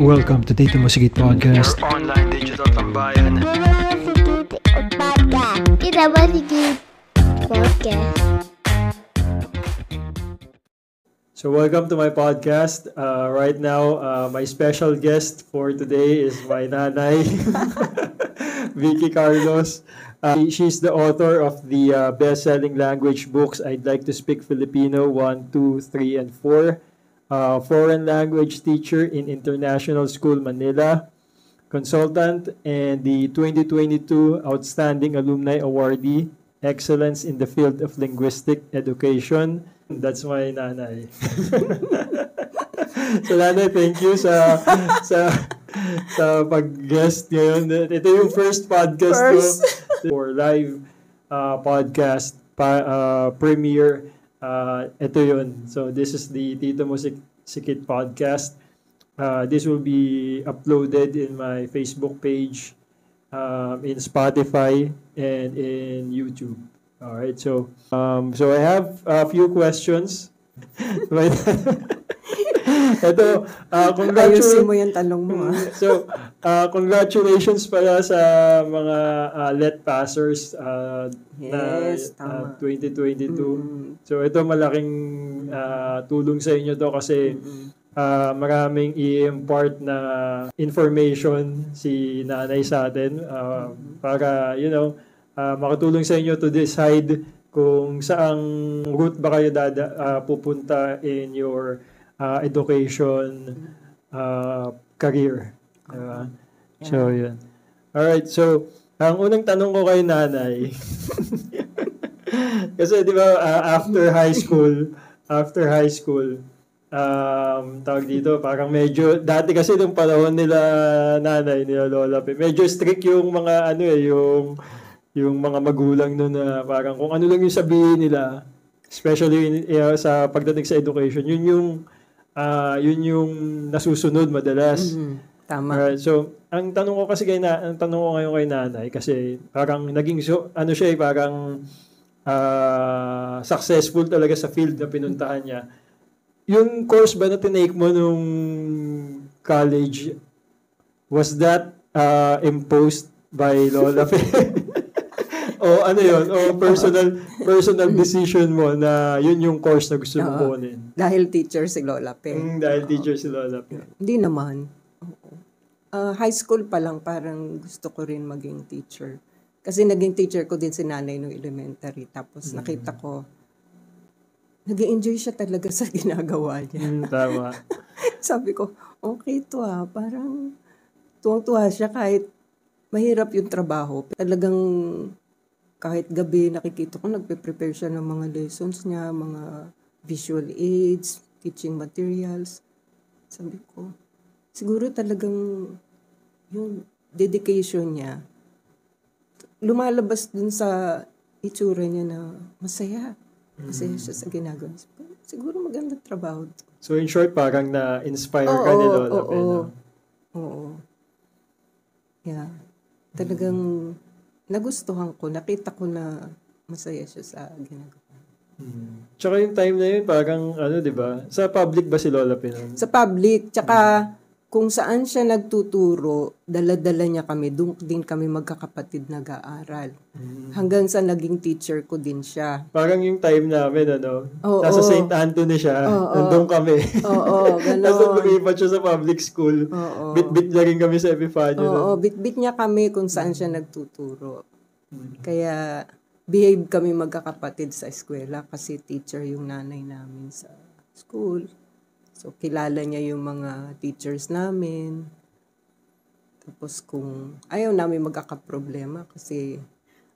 Welcome to Tito Musigit Podcast. Your online digital tambayan. Kita ba podcast? So welcome to my podcast. Uh, right now, uh, my special guest for today is my nanay, Vicky Carlos. Uh, she's the author of the uh, best-selling language books I'd Like to Speak Filipino 1, 2, 3, and 4. Uh, foreign language teacher in International School Manila, consultant, and the 2022 Outstanding Alumni Awardee, Excellence in the Field of Linguistic Education. That's my nanay. so nanay, thank you sa sa sa pag-guest ngayon. Ito yung first podcast First. ko for live uh, podcast pa, uh, premiere. Uh, ito yun. So this is the Tito Musik Sikit podcast. Uh, this will be uploaded in my Facebook page, um, in Spotify, and in YouTube. All right. So um, so I have a few questions. Ito, uh, Ayusin congratulations. mo yung tanong mo. ah. So, uh, congratulations pala sa mga uh, let passers uh, Yes, na uh, tama. 2022. Mm. So, ito malaking uh, tulong sa inyo to kasi Mm. uh, maraming i-impart na information si nanay sa atin uh, para, you know, uh, makatulong sa inyo to decide kung saang route ba kayo dada, uh, pupunta in your uh, education uh, career. Diba? So, yun. Alright, so, ang unang tanong ko kay nanay, kasi di ba uh, after high school, after high school, um, tawag dito, parang medyo, dati kasi nung panahon nila nanay, nila lola, medyo strict yung mga ano eh, yung yung mga magulang nun na parang kung ano lang yung sabihin nila, especially eh, sa pagdating sa education, yun yung ah, yun yung nasusunod madalas. Mm. Tama. Alright, so ang tanong ko kasi kay na, ang tanong ko ngayon kay nanay kasi parang naging so, ano siya eh, parang ah, successful talaga sa field na pinuntahan niya. Yung course ba na tinake mo nung college was that ah, imposed by Lola Fe? o ano yun? O personal personal decision mo na yun yung course na gusto mo Oo. kunin? Dahil teacher si Lola Pe. Mm, dahil teacher si Lola Fe. Hindi naman. Oo. Ah, high school pa lang parang gusto ko rin maging teacher. Kasi naging teacher ko din si nanay no elementary. Tapos nakita ko, nag enjoy siya talaga sa ginagawa niya. Mm, tama. Sabi ko, okay to ah. Parang tuwang-tuwa siya kahit mahirap yung trabaho. Talagang kahit gabi nakikita ko nagpe-prepare siya ng mga lessons niya, mga visual aids, teaching materials. Sabi ko, siguro talagang yung dedication niya lumalabas dun sa itsura niya na masaya. Masaya siya sa ginagawa. Siguro magandang trabaho to. So in short, parang na-inspire ka ni Lola oo, Pe, no? Oo. Yeah. Talagang nagustuhan ko. Nakita ko na masaya siya sa ginagawa. Hmm. Tsaka yung time na yun, parang ano, di ba? Sa public ba si Lola Pe nun? Sa public, tsaka kung saan siya nagtuturo, dala-dala niya kami. Doon din kami magkakapatid nag-aaral. Hanggang sa naging teacher ko din siya. Parang yung time namin, ano? Oo. nasa St. Anthony siya. Oo. Nandun kami. Oo, Nasa gano'n. lumipat siya sa public school. Oo. Bit-bit na rin kami sa Epifanio. Oo, nun. bit-bit niya kami kung saan siya nagtuturo. Kaya behave kami magkakapatid sa eskwela kasi teacher yung nanay namin sa school. So, kilala niya yung mga teachers namin. Tapos kung ayaw namin magkakaproblema kasi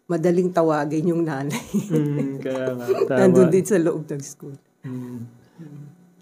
madaling tawagin yung nanay. Hmm, kaya nga, tama. Nandun din sa loob ng school. Hmm.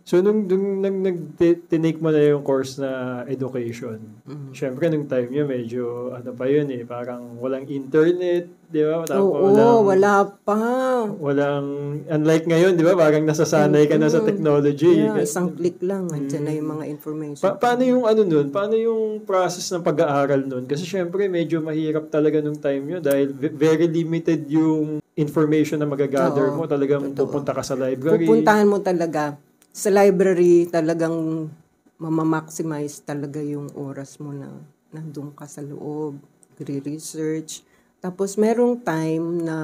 So, nung, nung nag, nag, tinake mo na yung course na education, Mm. syempre, nung time nyo, medyo, ano pa yun eh, parang walang internet, di ba? Tapos Oo, walang, wala pa. walang, unlike ngayon, di ba? Parang nasasanay ka na sa technology. Yeah, isang click lang, andyan na yung mga information. Pa- paano yung ano nun? Paano yung process ng pag-aaral nun? Kasi syempre medyo mahirap talaga nung time nyo dahil ve- very limited yung information na magagather Oo, mo. Talagang totoo. pupunta ka sa library. Pupuntahan mo talaga sa library, talagang mamamaximize talaga yung oras mo na nandun ka sa loob, re-research. Tapos merong time na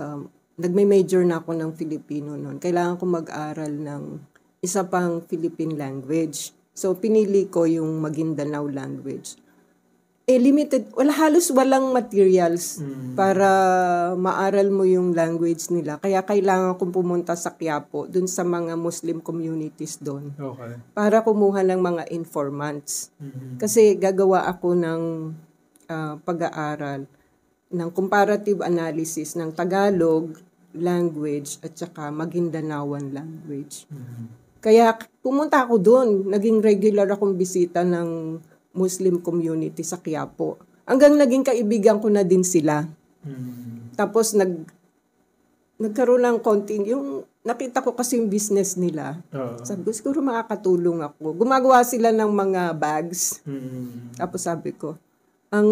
um, nagme-major na ako ng Filipino noon. Kailangan ko mag-aral ng isa pang Philippine language. So, pinili ko yung Maguindanao language. Eh, limited, wala, halos walang materials para maaral mo yung language nila. Kaya kailangan kong pumunta sa Quiapo, dun sa mga Muslim communities doon, Okay. para kumuha ng mga informants. Mhm. Kasi gagawa ako ng ah, pag-aaral ng comparative analysis ng Tagalog language at saka Magindanaoan language. Kaya pumunta ako doon. Naging regular akong bisita ng Muslim community sa Quiapo. Hanggang naging kaibigan ko na din sila. Mhm. Tapos nag nagkaroon ng konting yung nakita ko kasi yung business nila. Oo. Sabi ko, siguro makakatulong ako. Gumagawa sila ng mga bags. Mhm. Tapos sabi ko, ang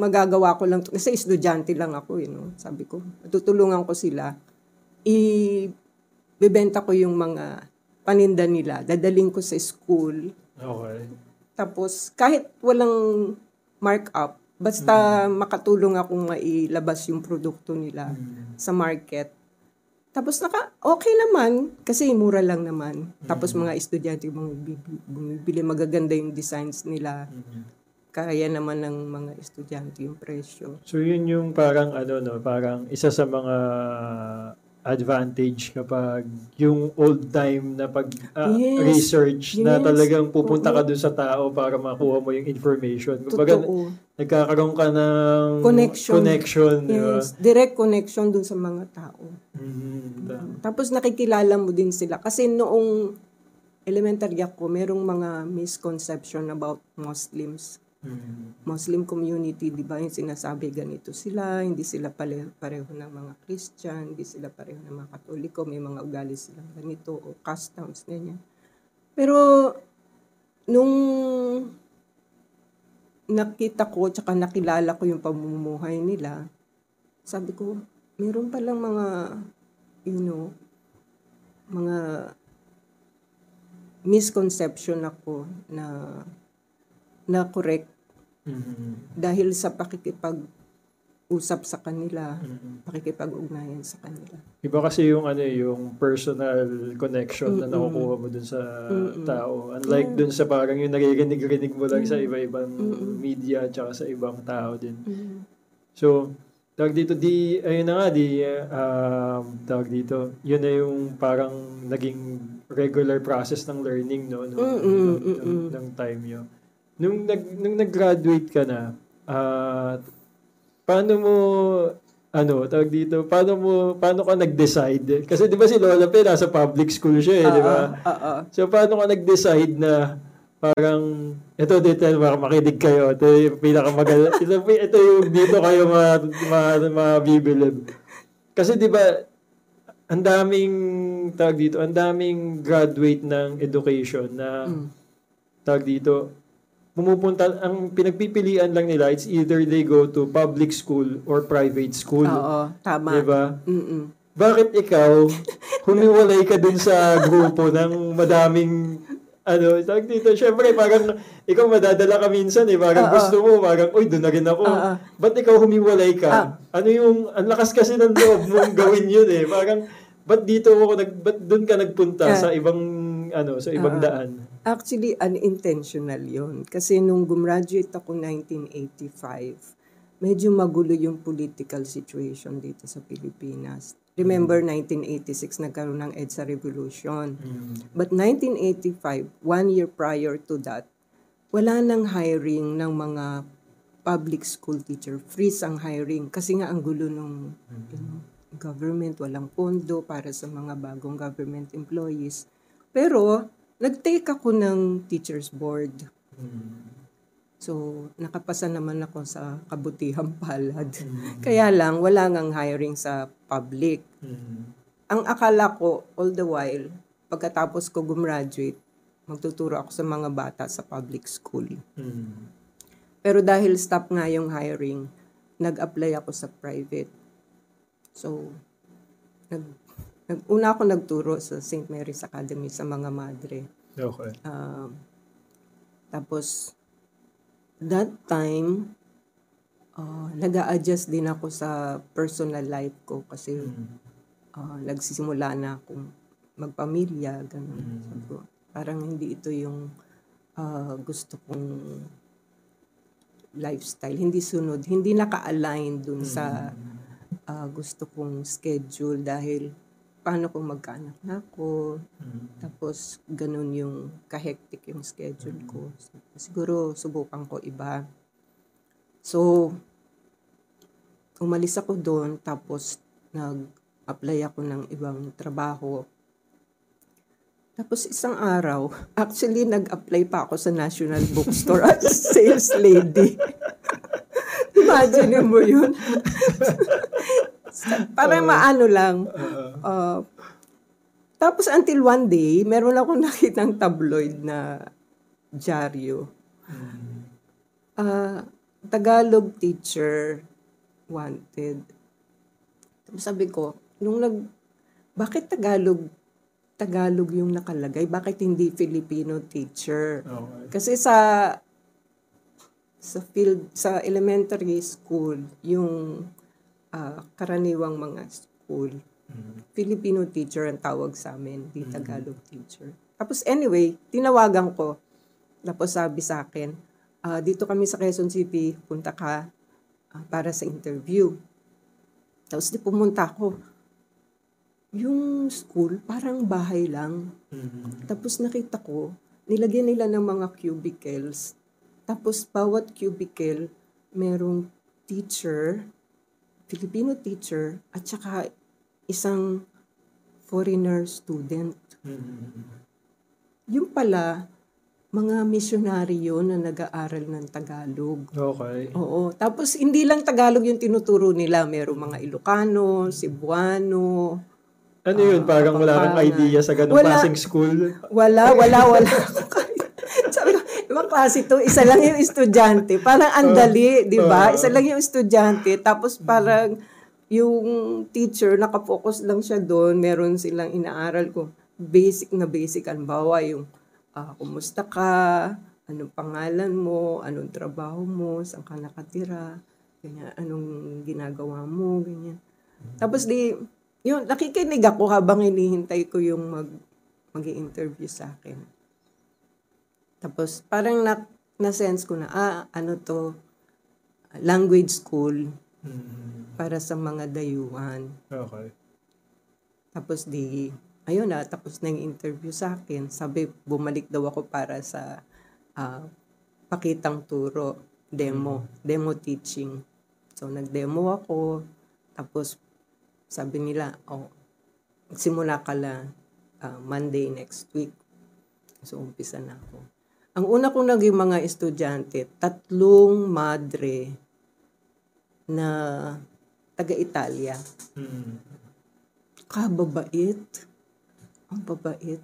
magagawa ko lang, kasi estudyante lang ako, you know, sabi ko, tutulungan ko sila, i-bebenta ko yung mga paninda nila, dadaling ko sa school, Okay. Tapos kahit walang markup, basta makatulong akong mailabas yung produkto nila sa market. Tapos naka, okay naman, kasi mura lang naman. Tapos mga estudyante yung bumibili, magaganda yung designs nila. Kaya naman ng mga estudyante yung presyo. So yun yung parang ano no, parang isa sa mga advantage kapag yung old time na pag ah, Yes. research na Yes. talagang pupunta ka Oo. dun sa tao para makuha mo yung information. Kumbaga nagkakaroon ka ng Connection. connection? Yes. Direct connection dun sa mga tao. Mhm. Tapos nakikilala mo din sila. Kasi noong elementary ako, merong mga misconception about Muslims. Muslim community, di ba, yung sinasabi ganito sila, hindi sila pare- pareho ng mga Christian, hindi sila pareho ng mga Katoliko, may mga ugali silang ganito, o customs, ganyan. Pero, nung nakita ko, tsaka nakilala ko yung pamumuhay nila, sabi ko, meron palang mga, you know, mga misconception ako na na correct Mhm. dahil sa pakikipag-usap sa kanila, Mhm. pakikipag-ugnayan sa kanila. Iba kasi yung ano eh, yung personal connection na Mm-mm. nakukuha mo dun sa Mm-mm. tao. Unlike dun sa parang yung naririnig-rinig mo lang sa Mm. iba-ibang Mm-mm. media at sa ibang tao din. So, tawag dito, di, ayun na nga, di, um, tawag dito, yun na yung parang naging regular process ng learning, no? no Mm-mm, ng, mm-mm. ng, ng time nyo. Nung, nag, nung nag-graduate ka na, ah, paano mo, ano, tawag dito, paano mo, paano ka nag-decide? Kasi di ba si Lola Pe, nasa public school siya eh, di ba? Oo. So, paano ka nag-decide na parang, ito dito, para makinig kayo, ito yung pinakamaganda, ito, ito yung dito kayo ma, ma, mabibilib. Kasi di ba, ang daming, tawag dito, ang daming graduate ng education na, Mm. tawag dito, pumupunta, ang pinagpipilian lang nila, it's either they go to public school or private school. Oo, tama. Di ba? Mm-mm. Bakit ikaw, humiwalay ka dun sa grupo ng madaming, ano, tawag dito, syempre, parang, ikaw madadala ka minsan eh, parang Oo. gusto mo, parang, uy, doon na rin ako. Oo. Ba't ikaw humiwalay ka? Ah. Ano yung, ang lakas kasi ng loob mong gawin yun eh, parang, ba't dito ako, nag, ba't doon ka nagpunta Ah. sa ibang, ano, sa ibang Ah. daan? Actually, unintentional yon Kasi nung gumraduate ako 1985, medyo magulo yung political situation dito sa Pilipinas. Remember, 1986, nagkaroon ng EDSA Revolution. But 1985, one year prior to that, wala nang hiring ng mga public school teacher. Freeze ang hiring. Kasi nga ang gulo ng you know, government, walang pondo para sa mga bagong government employees. Pero, nag-take ako ng teacher's board. So, nakapasa naman ako sa kabutihang palad. Kaya lang, wala ngang hiring sa public ang akala ko all the while, pagkatapos ko gumraduate, magtuturo ako sa mga bata sa public school. Pero dahil stop nga yung hiring, nag-apply ako sa private. So, nag, nag, una ako nagturo sa St. Mary's Academy sa mga madre. Okay. Um, tapos, that time, uh, nag adjust din ako sa personal life ko kasi uh, nagsisimula na akong magpamilya, ganun. Sabi ko, parang hindi ito yung uh, gusto kong lifestyle. Hindi sunod, hindi naka-align dun sa uh, gusto kong schedule dahil paano kung magkaanak na ako, tapos ganun yung kahektik yung schedule ko. So, siguro subukan ko iba. So, umalis ako doon tapos nag-apply ako ng ibang trabaho. Tapos isang araw, actually nag-apply pa ako sa National Bookstore as sales lady. Imagine mo yun. Parang maano lang. Uh, tapos until one day, meron akong nakitang tabloid na dyaryo. Uh, Tagalog teacher wanted. Tapos sabi ko, nung nag, bakit Tagalog Tagalog yung nakalagay? Bakit hindi Filipino teacher? Okay. Kasi sa sa field sa elementary school, yung uh, karaniwang mga school, Filipino teacher ang tawag sa amin, di Tagalog teacher. Tapos anyway, tinawagan ko. Tapos sabi sa akin, uh, dito kami sa Quezon City, punta ka uh, para sa interview. Tapos di pumunta ako yung school, parang bahay lang. Mm-hmm. Tapos nakita ko, nilagyan nila ng mga cubicles. Tapos bawat cubicle, merong teacher, Filipino teacher, at saka isang foreigner student. Mm-hmm. Yung pala, mga misyonaryo na nag-aaral ng Tagalog. Okay. Oo. Tapos hindi lang Tagalog yung tinuturo nila. Merong mga Ilocano, Cebuano, Ano yun? Parang wala kang idea sa ganung Wala. klaseng school? Wala, wala, wala. Sabi ko, ibang klase to, isa lang yung estudyante. Parang andali, di ba? Isa lang yung estudyante. Tapos parang yung teacher, nakafocus lang siya doon. Meron silang inaaral ko. Basic na basic. Halimbawa, yung ah, kumusta ka, anong pangalan mo, anong trabaho mo, saan ka nakatira, ganyan, anong ginagawa mo, ganyan. Tapos di, yun, nakikinig ako habang hinihintay ko yung mag, mag interview sa akin. Tapos parang na, na-sense ko na, ah, ano to, language school Mm-hmm. para sa mga dayuhan. Okay. Tapos di, ayun na, tapos na yung interview sa akin. Sabi, bumalik daw ako para sa ah, pakitang turo, demo, demo teaching. So, nag-demo ako. Tapos, sabi nila, oh, simula ka lang ah, Monday next week. So, umpisa na ako. Ang una kong naging mga estudyante, tatlong madre na taga-Italia Mm-hmm. kababait. Ang babait.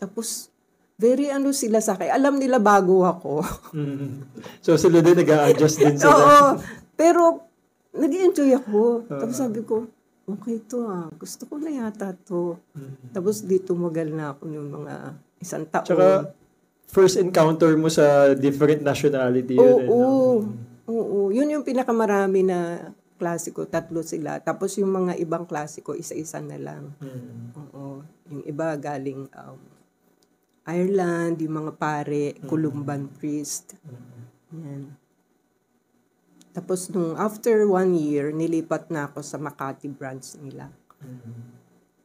Tapos, very ano sila sa akin. Alam nila bago ako. Mm-hmm. So sila din nag-a-adjust din sila. Oo. Pero, nag enjoy ako. Tapos sabi ko, okay to ah. Gusto ko na yata to. Tapos di tumagal na ako ng mga isang taon. Tsaka, first encounter mo sa different nationality yun. Oo. eh, no? Oo. Yun yung pinakamarami na klasiko. Tatlo sila. Tapos yung mga ibang klasiko, isa-isa na lang. Mm. Oo. Yung iba galing um, Ireland, yung mga pare, Columban priest. Yan. Tapos nung after one year, nilipat na ako sa Makati branch nila.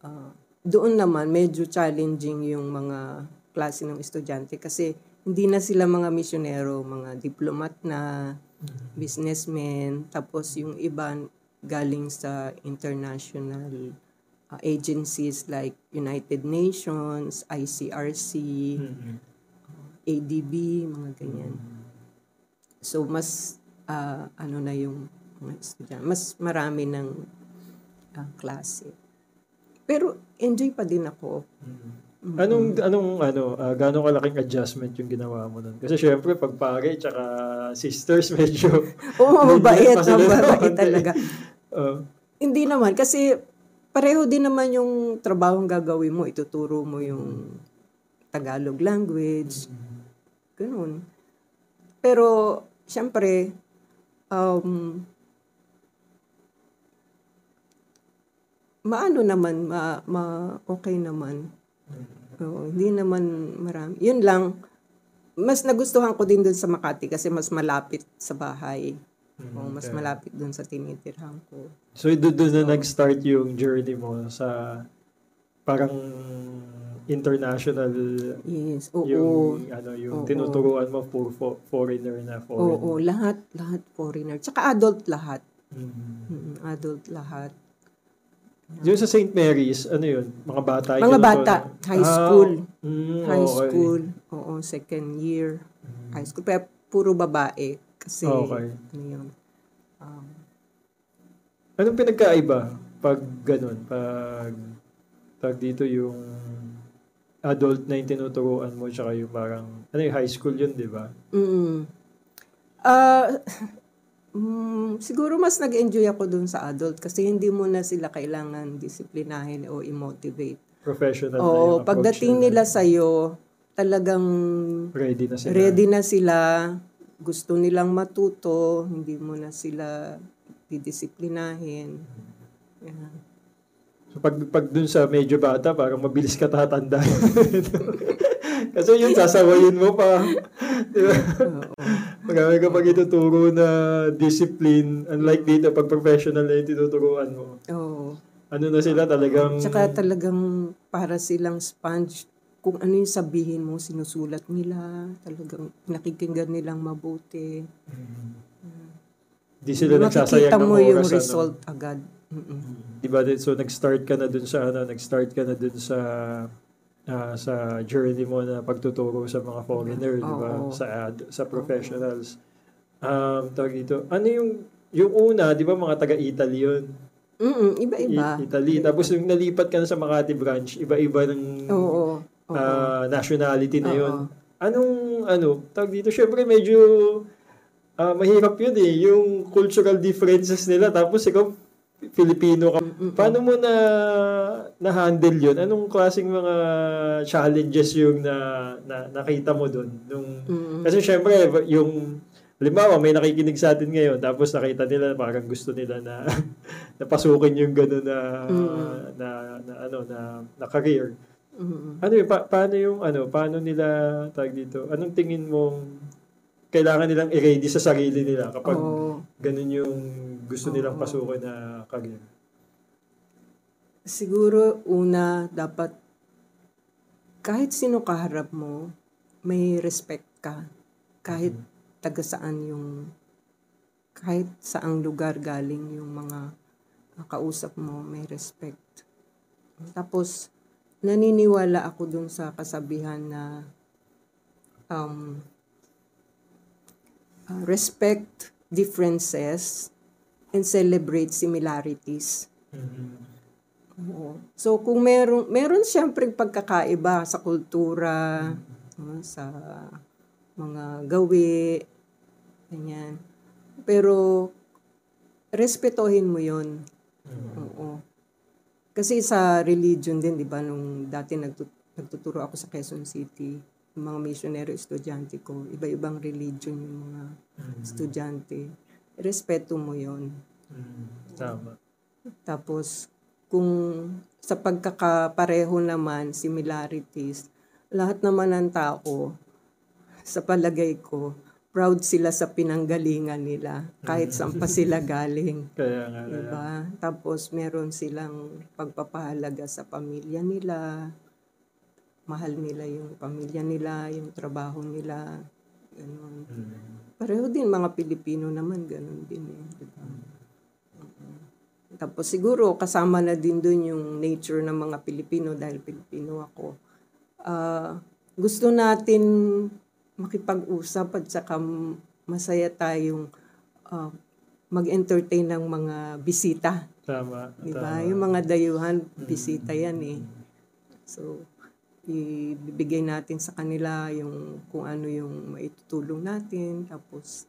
Ah, doon naman, medyo challenging yung mga klase ng estudyante kasi hindi na sila mga misyonero, mga diplomat na, businessmen, tapos yung iba galing sa international uh, agencies like United Nations, ICRC, Mm-hmm. ADB, mga ganyan. So mas ah, ano na yung mga estudyante, mas marami ng ah, klase. Pero enjoy pa din ako. Anong anong ano, uh, gaano kalaking adjustment yung ginawa mo nun? Kasi syempre pag pare tsaka sisters medyo Oo, medyo mabait, mabait talaga. Oo. Hindi naman, kasi pareho din naman yung trabahong gagawin mo, ituturo mo yung Tagalog language. Ganun. Pero, syempre, um, maano naman, ma, ma okay naman. Oo, hindi naman marami. Yun lang, mas nagustuhan ko din dun sa Makati kasi mas malapit sa bahay. Oo, mas okay. malapit dun sa tinitirhan ko. So, doon doon na nag-start yung journey mo sa parang international Yes, oo. yung ano yung Oo. tinuturuan mo for, for foreigner na foreign. Oo, lahat, lahat foreigner. Tsaka adult lahat. Mm. Mm, adult lahat. Yung sa St. Mary's, ano yun? Mga bata? Mga bata, high Ah, school. mm, High okay. school. Oo, second year. High school. Pero puro babae. Kasi, Okay. ano yun. Um, Anong pinagkaiba pag ganun? Pag, pag dito yung adult na yung tinuturuan mo tsaka yung parang, ano yung high school yun, di ba? Mm. Ah, mm, siguro mas nag-enjoy ako dun sa adult kasi hindi mo na sila kailangan disiplinahin o i-motivate. Professional na yung Oo, approach pagdating nila sa'yo, talagang Ready na sila. ready na sila, gusto nilang matuto, hindi mo na sila didisiplinahin. Yan. So pag, pag dun sa medyo bata, parang mabilis ka tatanda. Kasi yun, sasawayin mo pa. Di ba? Marami ka pag ituturo na discipline. Unlike dito, pag professional na yung tinuturuan mo. Oo. Ano na sila talagang... Tsaka talagang para silang sponge. Kung ano yung sabihin mo, sinusulat nila. Talagang nakikinggan nilang mabuti. Di sila nagsasayang Makikita ng mo oras. yung ano. result agad. Mm-mm. Di ba? So nag-start ka na dun sa ano, nag-start ka na dun sa ah, sa journey mo na pagtuturo sa mga foreigner, di ba? Oo. Sa ad, sa professionals. Um, tawag dito. Ano yung yung una, di ba mga taga-Italy yun? Mm-mm, Iba-iba. I- Italy. Tapos yung nalipat ka na sa Makati branch, iba-iba ng Oo. Oo. ah, nationality na yun. Anong, ano, tawag dito, syempre medyo ah, mahirap yun eh, yung cultural differences nila. Tapos ikaw, Filipino ka. Paano mo na na-handle yun? Anong klaseng mga challenges yung na, na nakita mo doon? Nung, Mm-mm. kasi syempre, yung Halimbawa, may nakikinig sa atin ngayon, tapos nakita nila parang gusto nila na napasukin yung gano'n na, na, na, ano, na, na career. Mm-mm. Ano yung, pa- paano yung, ano, paano nila, tag dito, anong tingin mong kailangan nilang i-ready sa sarili nila kapag Oo. ganun yung gusto nilang Oo. pasukin na career? Siguro, una, dapat kahit sino kaharap mo, may respect ka. Kahit taga saan yung, kahit saang lugar galing yung mga kausap mo, may respect. Tapos, naniniwala ako dun sa kasabihan na um, uh, respect differences and celebrate similarities. Oo. So kung meron meron siyempre pagkakaiba sa kultura, no, sa mga gawi, ganyan. Pero respetuhin mo 'yon. Oo. Kasi sa religion din, 'di ba, nung dati nagtut- nagtuturo ako sa Quezon City, mga missionary estudyante ko, iba-ibang religion yung mga estudyante. Respeto mo 'yon. Tama. Tapos, kung sa pagkakapareho naman, similarities, lahat naman ng tao, sa palagay ko, proud sila sa pinanggalingan nila, kahit saan pa sila galing. Kaya nga. Diba? Tapos, meron silang pagpapahalaga sa pamilya nila, mahal nila yung pamilya nila, yung trabaho nila, ganun. Pareho din, mga Pilipino naman, ganun din eh. Diba? Tapos siguro kasama na din dun yung nature ng mga Pilipino dahil Pilipino ako. Ah, gusto natin makipag-usap at saka masaya tayong ah, mag-entertain ng mga bisita. Tama. Di ba? tama. Yung mga dayuhan, bisita yan eh. So, ibibigay natin sa kanila yung kung ano yung maitutulong natin. Tapos,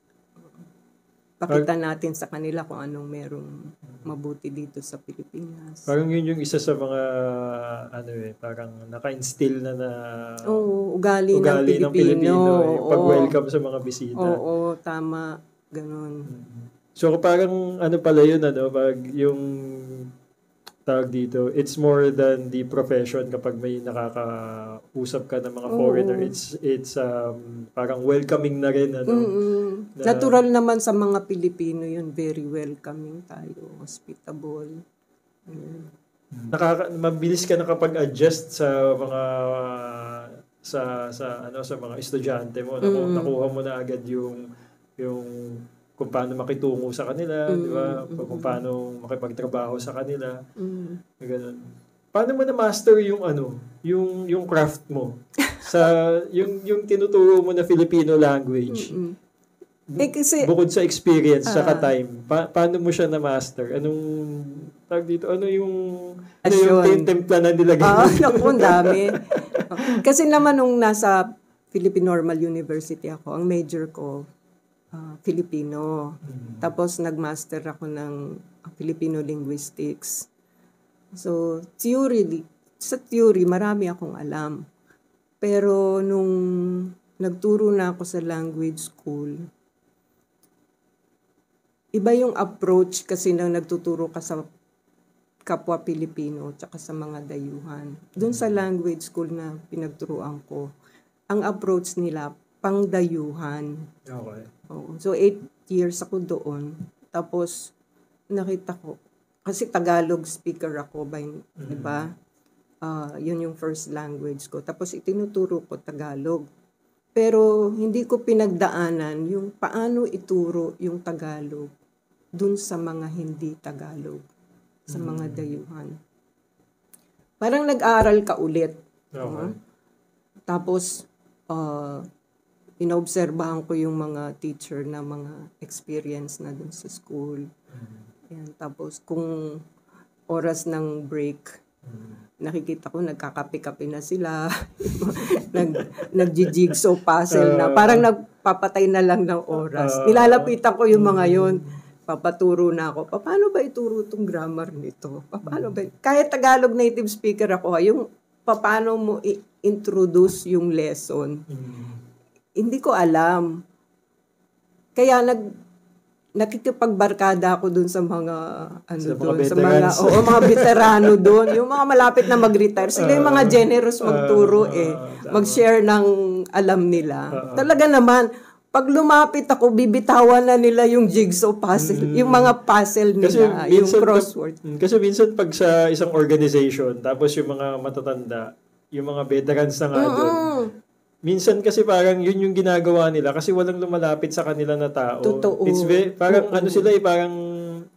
pakita natin sa kanila kung anong merong mabuti dito sa Pilipinas. Parang yun yung isa sa mga, ano eh, parang naka-instill na na Oo, ugali, ugali ng ng Pilipino. Pilipino, yung Oo. pag-welcome sa mga bisita. Oo, tama. Ganon. So parang ano pala yun ano, pag yung tawag dito, it's more than the profession kapag may nakakausap ka ng mga Oo. foreigner. It's it's um, parang welcoming na rin ano. Mm-mm. Na- Natural naman sa mga Pilipino yun. Very welcoming tayo. Hospitable. Ayan. Nakaka mabilis ka nakapag-adjust sa mga sa sa ano sa mga estudyante mo. Naku, Mm. Nakuha mo na agad yung yung kung paano makitungo sa kanila, di ba? Mm, Kung paano makipagtrabaho sa kanila. Mm. Ganun. Paano mo na master yung ano, yung yung craft mo sa yung yung tinuturo mo na Filipino language? Mm-mm. Eh kasi, Bukod sa experience Ah. sa time, pa- paano mo siya na master? Anong tawag dito? Ano yung ano yung tem- templa na nilagay ah, mo? naku, dami. kasi naman nung nasa Philippine Normal University ako, ang major ko, ah, Filipino. Tapos nagmaster ako ng Filipino Linguistics. So, theory, sa theory, marami akong alam. Pero nung nagturo na ako sa language school, iba yung approach kasi nang nagtuturo ka sa kapwa Pilipino tsaka sa mga dayuhan. Doon sa language school na pinagturuan ko, ang approach nila pangdayuhan. Okay. Oo. So, eight years ako doon. Tapos, nakita ko, kasi Tagalog speaker ako, by, di ba? Ah, yun yung first language ko. Tapos, itinuturo ko Tagalog. Pero, hindi ko pinagdaanan yung paano ituro yung Tagalog dun sa mga hindi Tagalog, sa mga dayuhan. Parang nag-aral ka ulit. Okay. Tapos, uh, inoobserbahan ko yung mga teacher na mga experience na dun sa school. Yan. Tapos, kung oras ng break, nakikita ko nagkakape-kape na sila. nag, nag-jigsaw puzzle na. Parang nagpapatay na lang ng oras. Ah. Nilalapitan ko yung mga yon papaturo na ako. Pa- Paano ba ituro itong grammar nito? Pa- Paano ba? Kahit Tagalog native speaker ako, yung paano mo i-introduce yung lesson hindi ko alam. Kaya nag nakikipagbarkada ako dun sa mga ano Sa mga dun, sa mga oo, mga veterano doon, yung mga malapit na mag-retire. Sila yung mga generous magturo ah, eh, mag-share ng alam nila. Talaga naman pag lumapit ako, bibitawan na nila yung jigsaw puzzle, yung mga puzzle Mm. Kasi nila, yung minsan crossword. Pag, Mm, kasi minsan pag sa isang organization, tapos yung mga matatanda, yung mga veterans na nga doon, Mm. Minsan kasi parang yun yung ginagawa nila kasi walang lumalapit sa kanila na tao. Totoo. It's ve- parang ano sila eh, parang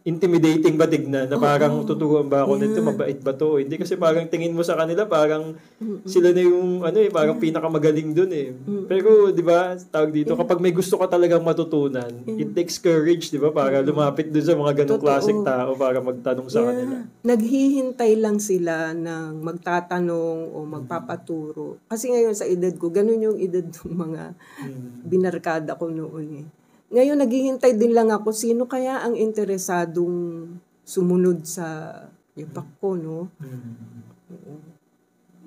intimidating ba tignan na parang tuturuan ba ako nito, mabait ba to? Hindi kasi parang tingin mo sa kanila parang sila na yung ano eh, parang pinakamagaling dun eh. Pero 'di ba, tawag dito kapag may gusto ka talagang matutunan, it takes courage, 'di ba, para lumapit dun sa mga ganong klaseng tao para magtanong sa kanila. Naghihintay lang sila ng magtatanong o magpapaturo. Kasi ngayon sa edad ko, ganun yung edad ng mga binarkada ko noon eh. Ngayon naghihintay din lang ako sino kaya ang interesadong sumunod sa yapak ko, no?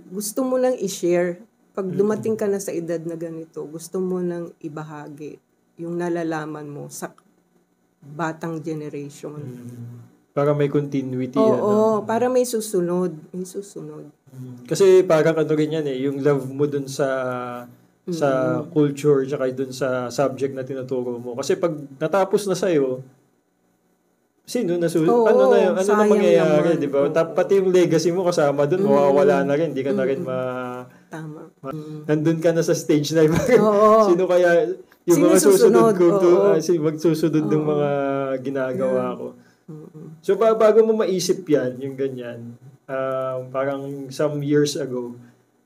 Gusto mo nang i-share. Pag dumating ka na sa edad na ganito, gusto mo nang ibahagi yung nalalaman mo sa batang generation. Para may continuity Oo, ano. para may susunod. May susunod. Kasi parang ano rin yan eh, yung love mo dun sa sa culture tsaka dun sa subject na tinuturo mo. Kasi pag natapos na sa'yo, sino na Oo, ano na yun, ano na mangyayari, di ba? Ta- pati yung legacy mo kasama dun, mawawala na rin, hindi ka na rin ma... Tama. Nandun ka na sa stage na parang Oo. sino kaya yung Sino mga susunod susunod? ko to, Oo. ah, si magsusunod ng mga ginagawa ko. So ba, bago mo maisip yan, yung ganyan, um, parang some years ago,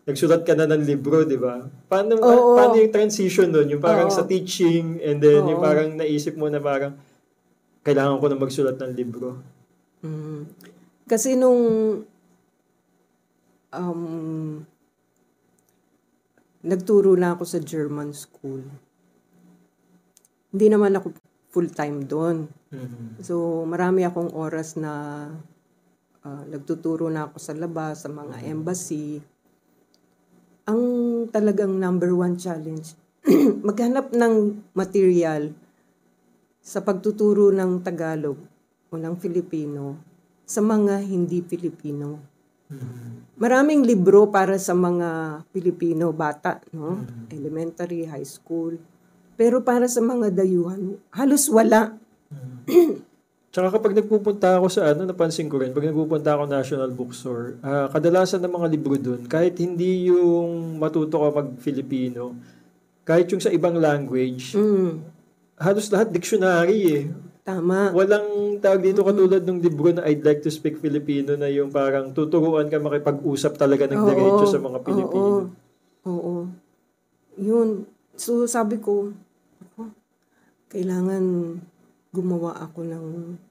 nagsulat ka na ng libro, di ba? Paano, Oo. paano yung transition nun? Yung parang Oo. sa teaching and then yung Oo. parang naisip mo na parang kailangan ko na magsulat ng libro. Mm. Kasi nung um, nagturo na ako sa German school, hindi naman ako full-time doon. Mhm. So, marami akong oras na ah, nagtuturo na ako sa labas, sa mga embassy. Ang talagang number one challenge, maghanap ng material sa pagtuturo ng Tagalog o ng Filipino sa mga hindi Filipino. Maraming libro para sa mga Pilipino bata, no? Elementary, high school. Pero para sa mga dayuhan, halos wala. Tsaka kapag nagpupunta ako sa ano, napansin ko rin, pag nagpupunta ako National Bookstore, ah, kadalasan ng mga libro dun, kahit hindi yung matuto ka mag-Filipino, kahit yung sa ibang language, Mm, halos lahat dictionary eh. tama. Walang tawag dito katulad ng libro na I'd like to speak Filipino na yung parang tuturuan ka makipag-usap talaga ng Oo, diretso sa mga Pilipino. Oo. Oo. Yun. So, sabi ko, kailangan gumawa ako ng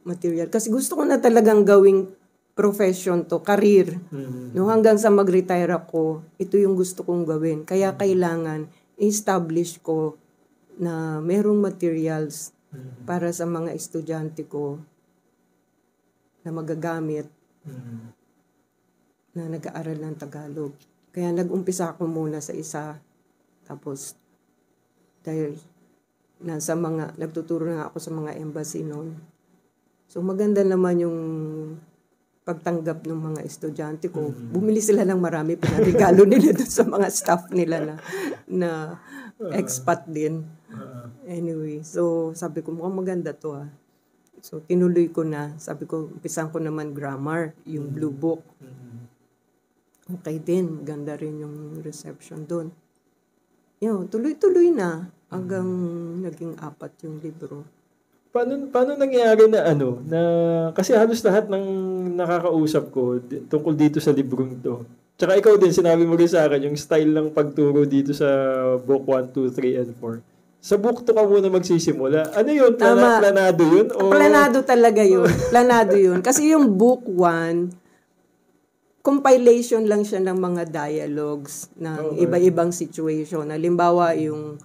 material. Kasi gusto ko na talagang gawing profession to, career. Mhm. No, hanggang sa mag-retire ako, ito yung gusto kong gawin. Kaya kailangan establish ko na merong materials Mhm. para sa mga estudyante ko na magagamit Mhm. na nag-aaral ng Tagalog. Kaya nag-umpisa ako muna sa isa. Tapos, dahil nasa mga, nagtuturo na ako sa mga embassy noon. So, maganda naman yung pagtanggap ng mga estudyante ko. Bumili sila ng marami, pinarigalo nila doon sa mga staff nila na, na expat din. Anyway, so sabi ko, mukhang maganda to ah. So, tinuloy ko na. Sabi ko, umpisan ko naman grammar, yung blue book. Okay din, maganda rin yung reception doon. Yun, tuloy-tuloy na hanggang naging apat yung libro. Paano, paano nangyari na ano, na, kasi halos lahat ng nakakausap ko di- tungkol dito sa librong to. Tsaka ikaw din, sinabi mo rin sa akin, yung style ng pagturo dito sa book 1, 2, 3, and 4. Sa book 2 ka muna magsisimula. Ano yun? Plana, Tama. planado yun? O, Planado talaga yun. Planado yun. Kasi yung book one, compilation lang siya ng mga dialogues ng Okay. iba-ibang situation. Halimbawa, yung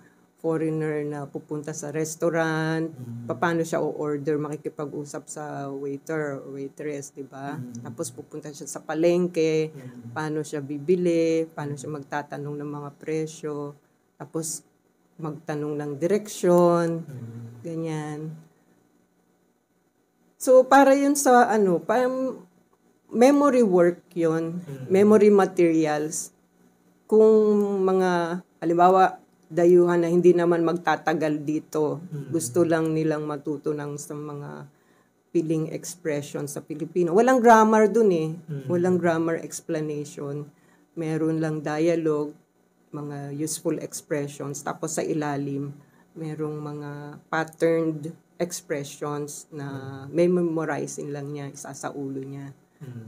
foreigner na pupunta sa restaurant, paano siya o-order, makikipag-usap sa waiter or waitress, di ba? Tapos pupunta siya sa palengke, paano siya bibili, paano siya magtatanong ng mga presyo, tapos magtanong ng direksyon, ganyan. So, para yun sa ano, parang memory work yun, memory materials. Kung mga, halimbawa, dayuhan na hindi naman magtatagal dito, gusto lang nilang matuto ng sa mga feeling expression sa Pilipino. Walang grammar dun eh. Walang grammar explanation. Meron lang dialogue, mga useful expressions. Tapos sa ilalim, merong mga patterned expressions na may memorizing lang niya, isa sa ulo niya.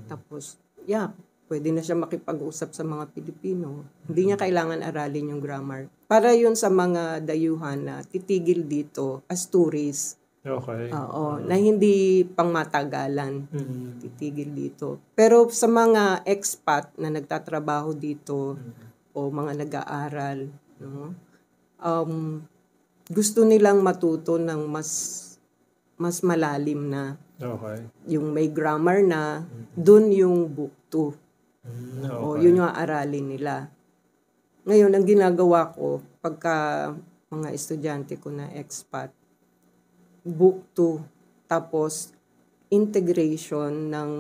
Tapos, yeah, pwede na siya makipag-usap sa mga Pilipino. Hindi niya kailangan aralin yung grammar. Para yun sa mga dayuhan na titigil dito as tourists. Okay. Oo, na hindi pangmatagalan. Mhm. Titigil dito. Pero sa mga expat na nagtatrabaho dito o mga nag-aaral, no? Um, gusto nilang matuto ng mas mas malalim na Okay. yung may grammar na, dun yung book 2. O Okay. yun yung aralin nila. Ngayon, ang ginagawa ko, pagka mga estudyante ko na expat, book 2, tapos integration ng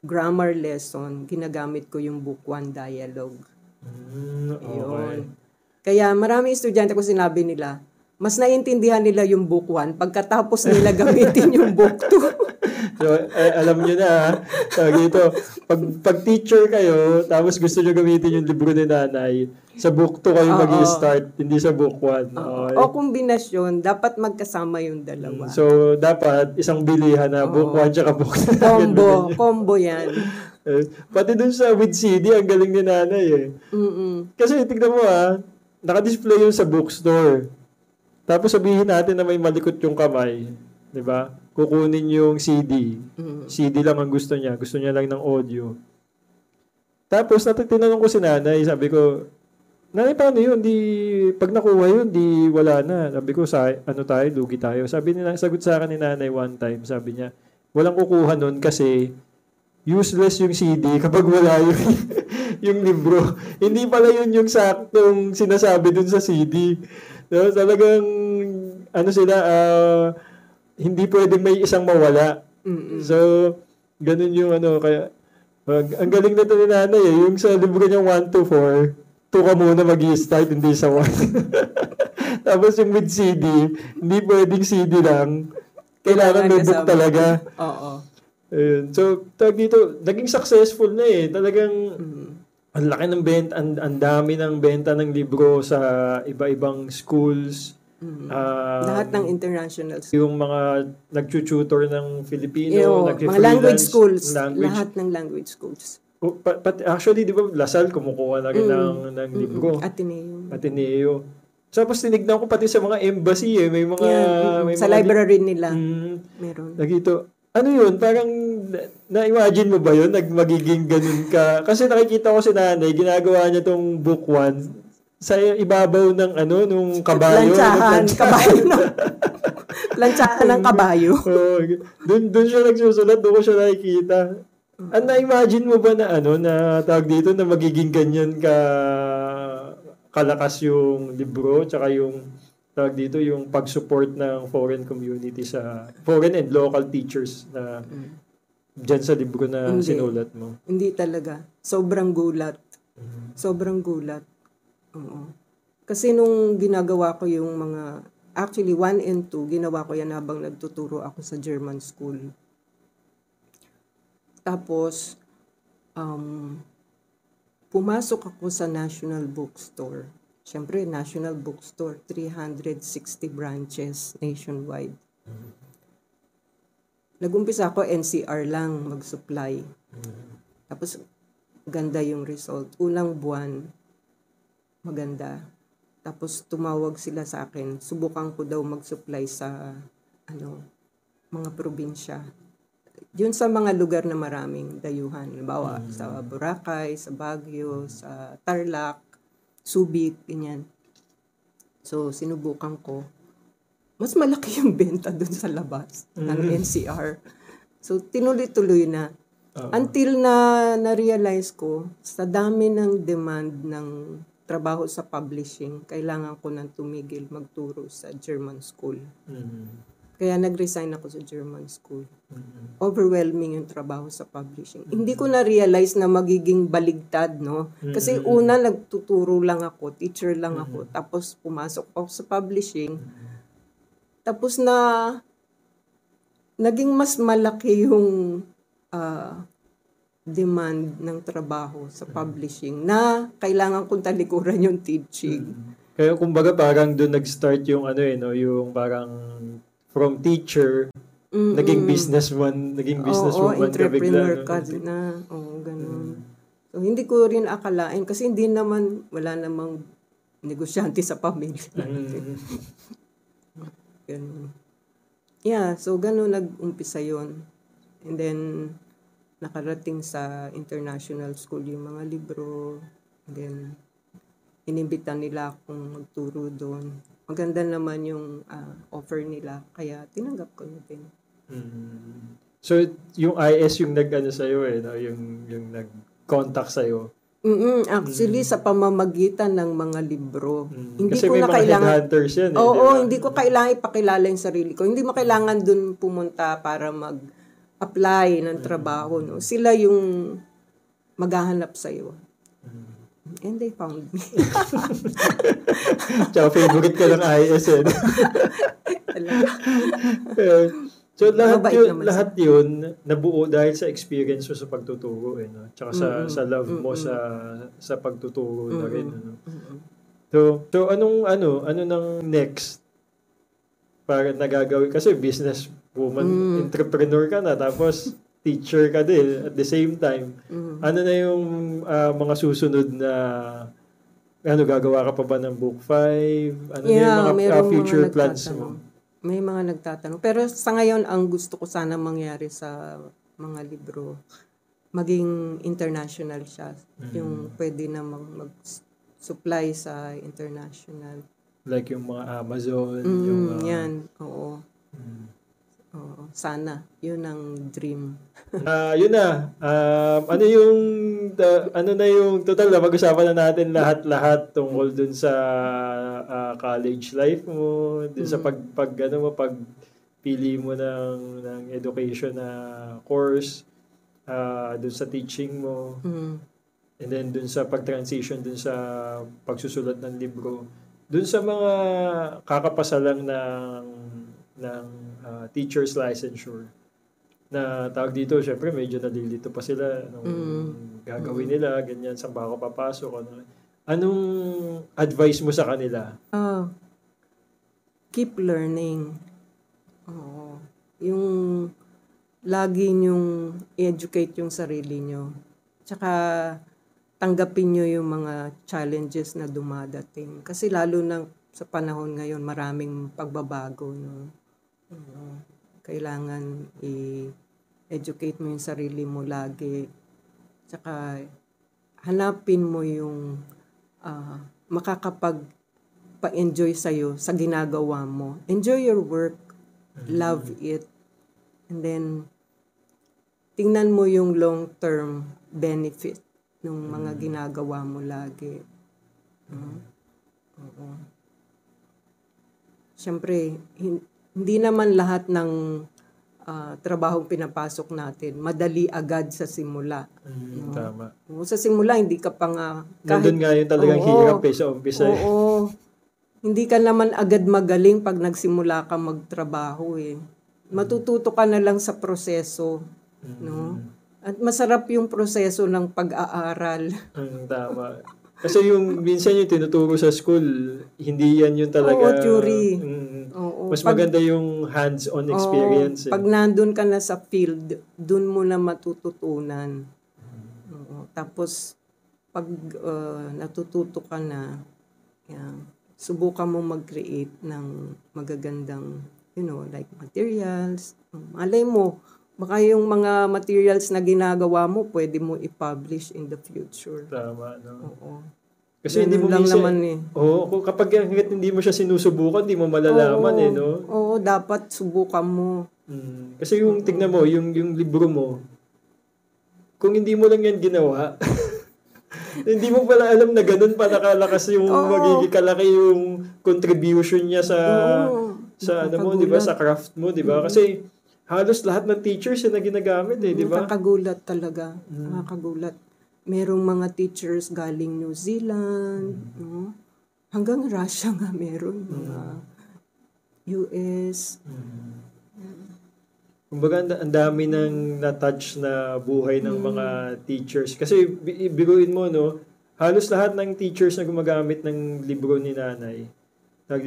grammar lesson, ginagamit ko yung book 1 dialogue. Mhm. Okay. Yun. Kaya marami estudyante ko sinabi nila, mas naiintindihan nila yung book 1 pagkatapos nila gamitin yung book 2. So, eh, alam nyo na, ha? Tawag dito, pag, pag teacher kayo, tapos gusto nyo gamitin yung libro ni nanay, sa book 2 kayo Oo. mag-start, hindi sa book 1. Okay. o kombinasyon, dapat magkasama yung dalawa. So, dapat isang bilihan na book 1 tsaka book 2. Combo, combo yan. Eh, Pati dun sa with CD, ang galing ni nanay eh. Mm-mm. Kasi tignan mo ha, nakadisplay yun sa bookstore. Tapos sabihin natin na may malikot yung kamay. 'di ba? Kukunin yung CD. CD lang ang gusto niya. Gusto niya lang ng audio. Tapos nat- tinanong ko si nanay, sabi ko, nanay, paano yun? Di, pag nakuha yun, di wala na. Sabi ko, sa, ano tayo, lugi tayo. Sabi nila, sagot sa akin ni nanay one time, sabi niya, walang kukuha nun kasi useless yung CD kapag wala yung, yung libro. Hindi pala yun yung saktong sinasabi dun sa CD. No, talagang, ano sila, ah, hindi pwedeng may isang mawala. Mm-mm. So, ganun yung ano, kaya, ang, ang galing na ito ni nanay eh, yung sa libro niyang 1 to 4, 2 ka muna mag start hindi sa 1. Tapos yung with CD, hindi pwedeng CD lang, kailangan may book talaga. Oo. Ayun. So, tag dito, naging successful na eh. Talagang, Mm. ang laki ng benta, ang, ang dami ng benta ng libro sa iba-ibang schools. Mm. Ah, Lahat ng international yung mga nagtututor ng Filipino, Yo, mga language schools. language. Lahat ng language schools. Oh, pa- pati- actually, di ba, Lasal kumukuha na rin Mm. ng, ng libro. Ateneo. Ateneo. Tapos tinignan ko pati sa mga embassy eh. May mga... Yeah, may sa mga library nila. Mm, Meron. Nagito, ano yun? Parang na- na-imagine mo ba yun? Nag magiging ganun ka? Kasi nakikita ko si nanay, ginagawa niya tong book one sa ibabaw ng ano, nung kabayo. Plantsahan. Nagplantsa- Kabayo. No? Plantsahan ng kabayo. Oo, dun, dun siya nagsusulat, doon ko siya nakikita. Ang na-imagine mo ba na ano, na tawag dito na magiging ganyan ka kalakas yung libro, tsaka yung tawag dito, yung pag-support ng foreign community sa, foreign and local teachers na dyan sa libro na Hindi. sinulat mo. Hindi talaga. Sobrang gulat. Sobrang gulat. Oo. Kasi nung ginagawa ko yung mga, actually 1 and 2, ginawa ko yan habang nagtuturo ako sa German school. Tapos, um, pumasok ako sa National Bookstore. Siyempre, National Bookstore, 360 branches nationwide. Nagumpisa ako NCR lang mag-supply. Tapos, ganda yung result. Unang buwan, maganda. Tapos, tumawag sila sa akin. Subukan ko daw mag-supply sa, ano, mga probinsya. Yun sa mga lugar na maraming dayuhan. Halimbawa, sa Boracay, sa Baguio, sa Tarlac, Subic, ganyan. So, sinubukan ko. Mas malaki yung benta dun sa labas ng NCR. So, tinuloy-tuloy na. Oo. Until na na-realize ko, sa dami ng demand ng trabaho sa publishing, kailangan ko nang tumigil magturo sa German school. Mm. Kaya nag-resign ako sa German school. Overwhelming yung trabaho sa publishing. Hindi ko na-realize na magiging baligtad, no? Kasi una, nagtuturo lang ako, teacher lang ako. Tapos pumasok ako sa publishing. Tapos na, naging mas malaki yung ah, demand ng trabaho sa publishing na kailangan kong talikuran yung teaching. Kaya kumbaga parang doon nag-start yung ano eh, no? yung parang from teacher, Mm-mm. naging businessman, naging businesswoman ka bigla. entrepreneur no? ka na. Oo, ganun. So, hindi ko rin akalain kasi hindi naman, wala namang negosyante sa pamilya. Mm. Ganun. Yeah, so ganun nag-umpisa yon And then, nakarating sa international school yung mga libro. And then, inimbita nila akong magturo doon. Maganda naman yung ah, offer nila. Kaya, tinanggap ko na din. Mm. So, yung IS yung nag-ano sa'yo eh, no? yung, yung nag-contact sa'yo. mm actually, sa pamamagitan ng mga libro. Mm. Hindi Kasi ko may na mga kailangan... headhunters yan eh. Oo, hindi ko kailangan ipakilala yung sarili ko. Hindi mo kailangan dun pumunta para mag-apply ng trabaho. No? Sila yung maghahanap sa'yo. And they found me. Tsaka favorite ka ng IS no? Talaga. Eh, so lahat Mabait yun, lahat yun nabuo dahil sa experience mo sa pagtuturo eh, no? Tsaka sa sa love mo sa sa pagtuturo na rin ano. So, so anong ano, ano nang next para nagagawin kasi business woman, entrepreneur ka na tapos teacher ka din at the same time. Ano na yung ah, mga susunod na ano gagawa ka pa ba ng book 5? Ano na yung Yeah, mga mayroong future mga plans mo? May mga nagtatanong. Pero sa ngayon, ang gusto ko sana mangyari sa mga libro, maging international siya. Mm. Yung pwede namang mag supply sa international. Like yung mga Amazon, Mm, yung... ah, yan, oo. mm. Oo, sana. Yun ang dream. Ah, yun na. Um, ano yung the- ano na yung total na pag-usapan na natin lahat-lahat tungkol dun sa ah, college life mo, dun sa pag pag ano mo pag pili mo ng ng education na course, ah, dun sa teaching mo, Mm. and then dun sa pag-transition dun sa pagsusulat ng libro, dun sa mga kakapasa lang ng ng ah, teacher's licensure na tawag dito, syempre medyo nalilito pa sila nung Mm. gagawin nila, ganyan, saan ba ako papasok, ano. Anong advice mo sa kanila? Ah, keep learning. Oo. Yung lagi nyong educate yung sarili nyo. Tsaka tanggapin nyo yung mga challenges na dumadating. Kasi lalo na sa panahon ngayon, maraming pagbabago. No? Kailangan i-educate mo yung sarili mo lagi. Tsaka hanapin mo yung ah, makakapag pa-enjoy sa'yo sa ginagawa mo. Enjoy your work. Love it. And then, tingnan mo yung long-term benefit ng mga ginagawa mo lagi. No? Oo. Siyempre, hin- hindi naman lahat ng ah, trabahong pinapasok natin madali agad sa simula. Mm, Tama. Oo, sa simula, hindi ka pa nga... Nandun nga yung talagang Oo. hirap eh sa umpisa. eh. Oo. Hindi ka naman agad magaling pag nagsimula ka magtrabaho eh. Matututo ka na lang sa proseso, no? At masarap yung proseso ng pag-aaral. Mm, tama. Kasi yung minsan yung tinuturo sa school, hindi yan yung talaga... Oo, theory. Mm, Oo. Mas Pag- maganda yung hands-on experience. eh. Pag nandun ka na sa field, dun mo na matututunan. Oo. Tapos, pag uh, natututo ka na, yan, subukan mo mag-create ng magagandang, you know, like materials. Malay mo, baka yung mga materials na ginagawa mo, pwede mo i-publish in the future. Tama, no? Oo. Kasi hindi mo Ganun lang minsan... naman eh. Oo, kung kapag hanggat hindi mo siya sinusubukan, hindi mo malalaman Oo. eh, no? Oo, dapat subukan mo. Mm. Kasi yung, tignan mo, yung, yung libro mo, kung hindi mo lang yan ginawa, hindi mo pala alam na ganun pa nakalakas yung Oo. magiging kalaki yung contribution niya sa Oo. sa ano mo, 'di ba, sa craft mo, 'di ba? Kasi halos lahat ng teachers yan na ginagamit eh, 'di ba? Nakakagulat talaga. Nakakagulat. Merong mga teachers galing New Zealand, no? Hanggang Russia nga meron, mga US. Kumbaga, ang- dami nang na-touch na buhay ng mga teachers. Kasi, bi- biruin mo, no? Halos lahat ng teachers na gumagamit ng libro ni nanay,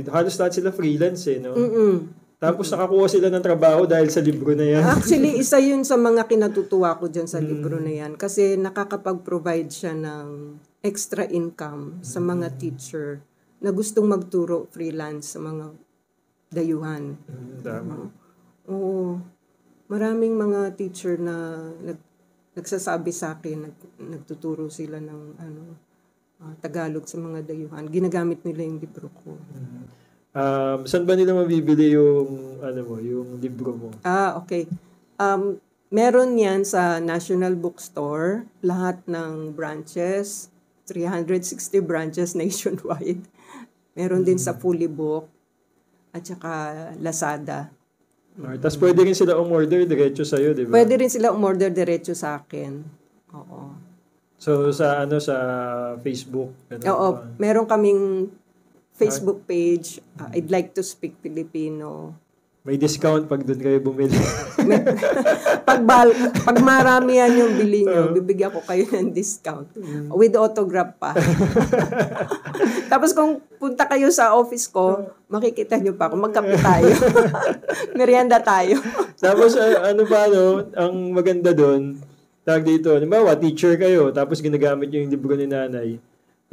halos lahat sila freelance, eh, no? Mm-mm. Tapos nakakuha sila ng trabaho dahil sa libro na yan. Actually, isa yun sa mga kinatutuwa ko dyan sa libro na yan. Kasi nakakapag-provide siya ng extra income sa mga teacher na gustong magturo freelance sa mga dayuhan. Mm, Tama. Oo. Maraming mga teacher na nag, nagsasabi sa akin, nag, nagtuturo sila ng ano, ah, Tagalog sa mga dayuhan. Ginagamit nila yung libro ko. Um, saan ba nila mabibili yung, ano mo, yung libro mo? Ah, okay. Um, meron yan sa National Bookstore, lahat ng branches, 360 branches nationwide. Meron din sa Fully Book at saka Lazada. Alright. Tapos pwede rin sila umorder diretso sa'yo, di ba? Pwede rin sila umorder diretso sa akin. Oo. So, sa ano, sa Facebook. Ano, Oo, ba? meron kaming Facebook page, uh, I'd like to speak Filipino. May discount pag doon kayo bumili. Pag, bal- pag marami yan yung bili nyo, bibigyan ko kayo ng discount. With autograph pa. Tapos kung punta kayo sa office ko, makikita nyo pa ako, magkape tayo. Merienda tayo. tapos, ah, ano pa, no, ang maganda doon, tawag dito, halimbawa, teacher kayo, tapos ginagamit nyo yung libro ni nanay.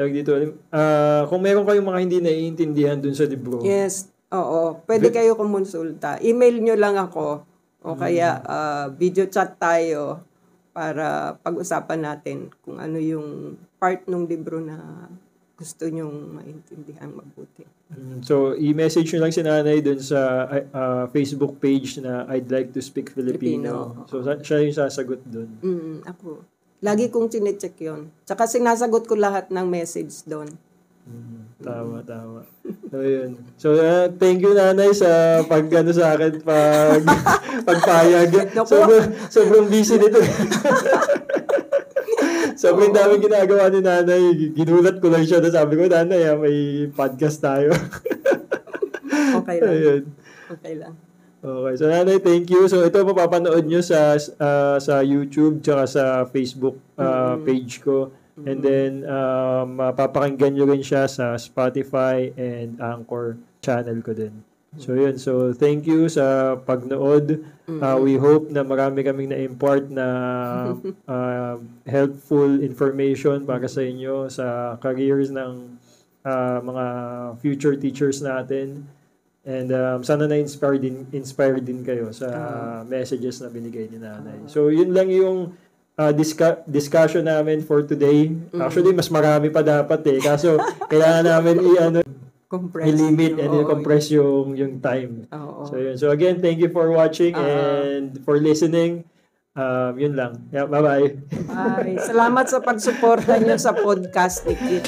Tawag dito, ah, kung meron kayong mga hindi naiintindihan doon sa libro, Yes, oo. Pwede kayo kumonsulta. Email nyo lang ako o kaya ah, video chat tayo para pag-usapan natin kung ano yung part ng libro na gusto nyong maintindihan mabuti. Mm, So, i-message nyo lang si nanay dun sa uh, Facebook page na I'd like to speak Filipino. Filipino. So, siya yung sasagot dun. Mm, ako. Lagi kong chinecheck yon. Tsaka sinasagot ko lahat ng message doon. Mm, Tama, tama. So, yun. So, uh, thank you, nanay, sa pag, ano, sa akin, pag, pagpayag. Sobrang, sobrang busy nito. sobrang dami ginagawa ni nanay. Ginulat ko lang siya na sabi ko, nanay, ah, may podcast tayo. Okay lang. Ayun. Okay lang. Okay. So, nanay, thank you. So, ito mapapanood nyo sa ah, sa YouTube tsaka sa Facebook ah, page ko. And then, um, mapapakinggan nyo rin siya sa Spotify and Anchor channel ko din. So, yun. So, thank you sa pagnood. Ah, we hope na marami kaming na-import na ah, helpful information para sa inyo sa careers ng ah, mga future teachers natin. And um, sana na-inspire din, inspire din kayo sa messages na binigay ni nanay. So, yun lang yung uh, disca- discussion namin for today. Actually, mas marami pa dapat eh. Kaso, kailangan namin i-ano, Compress. i-limit and Oo. i-compress yung, yung time. Oo. So, yun. So, again, thank you for watching Ah. and for listening. Um, yun lang. Yeah, bye-bye. Ay, salamat sa pagsuporta niyo sa podcast ni Kit.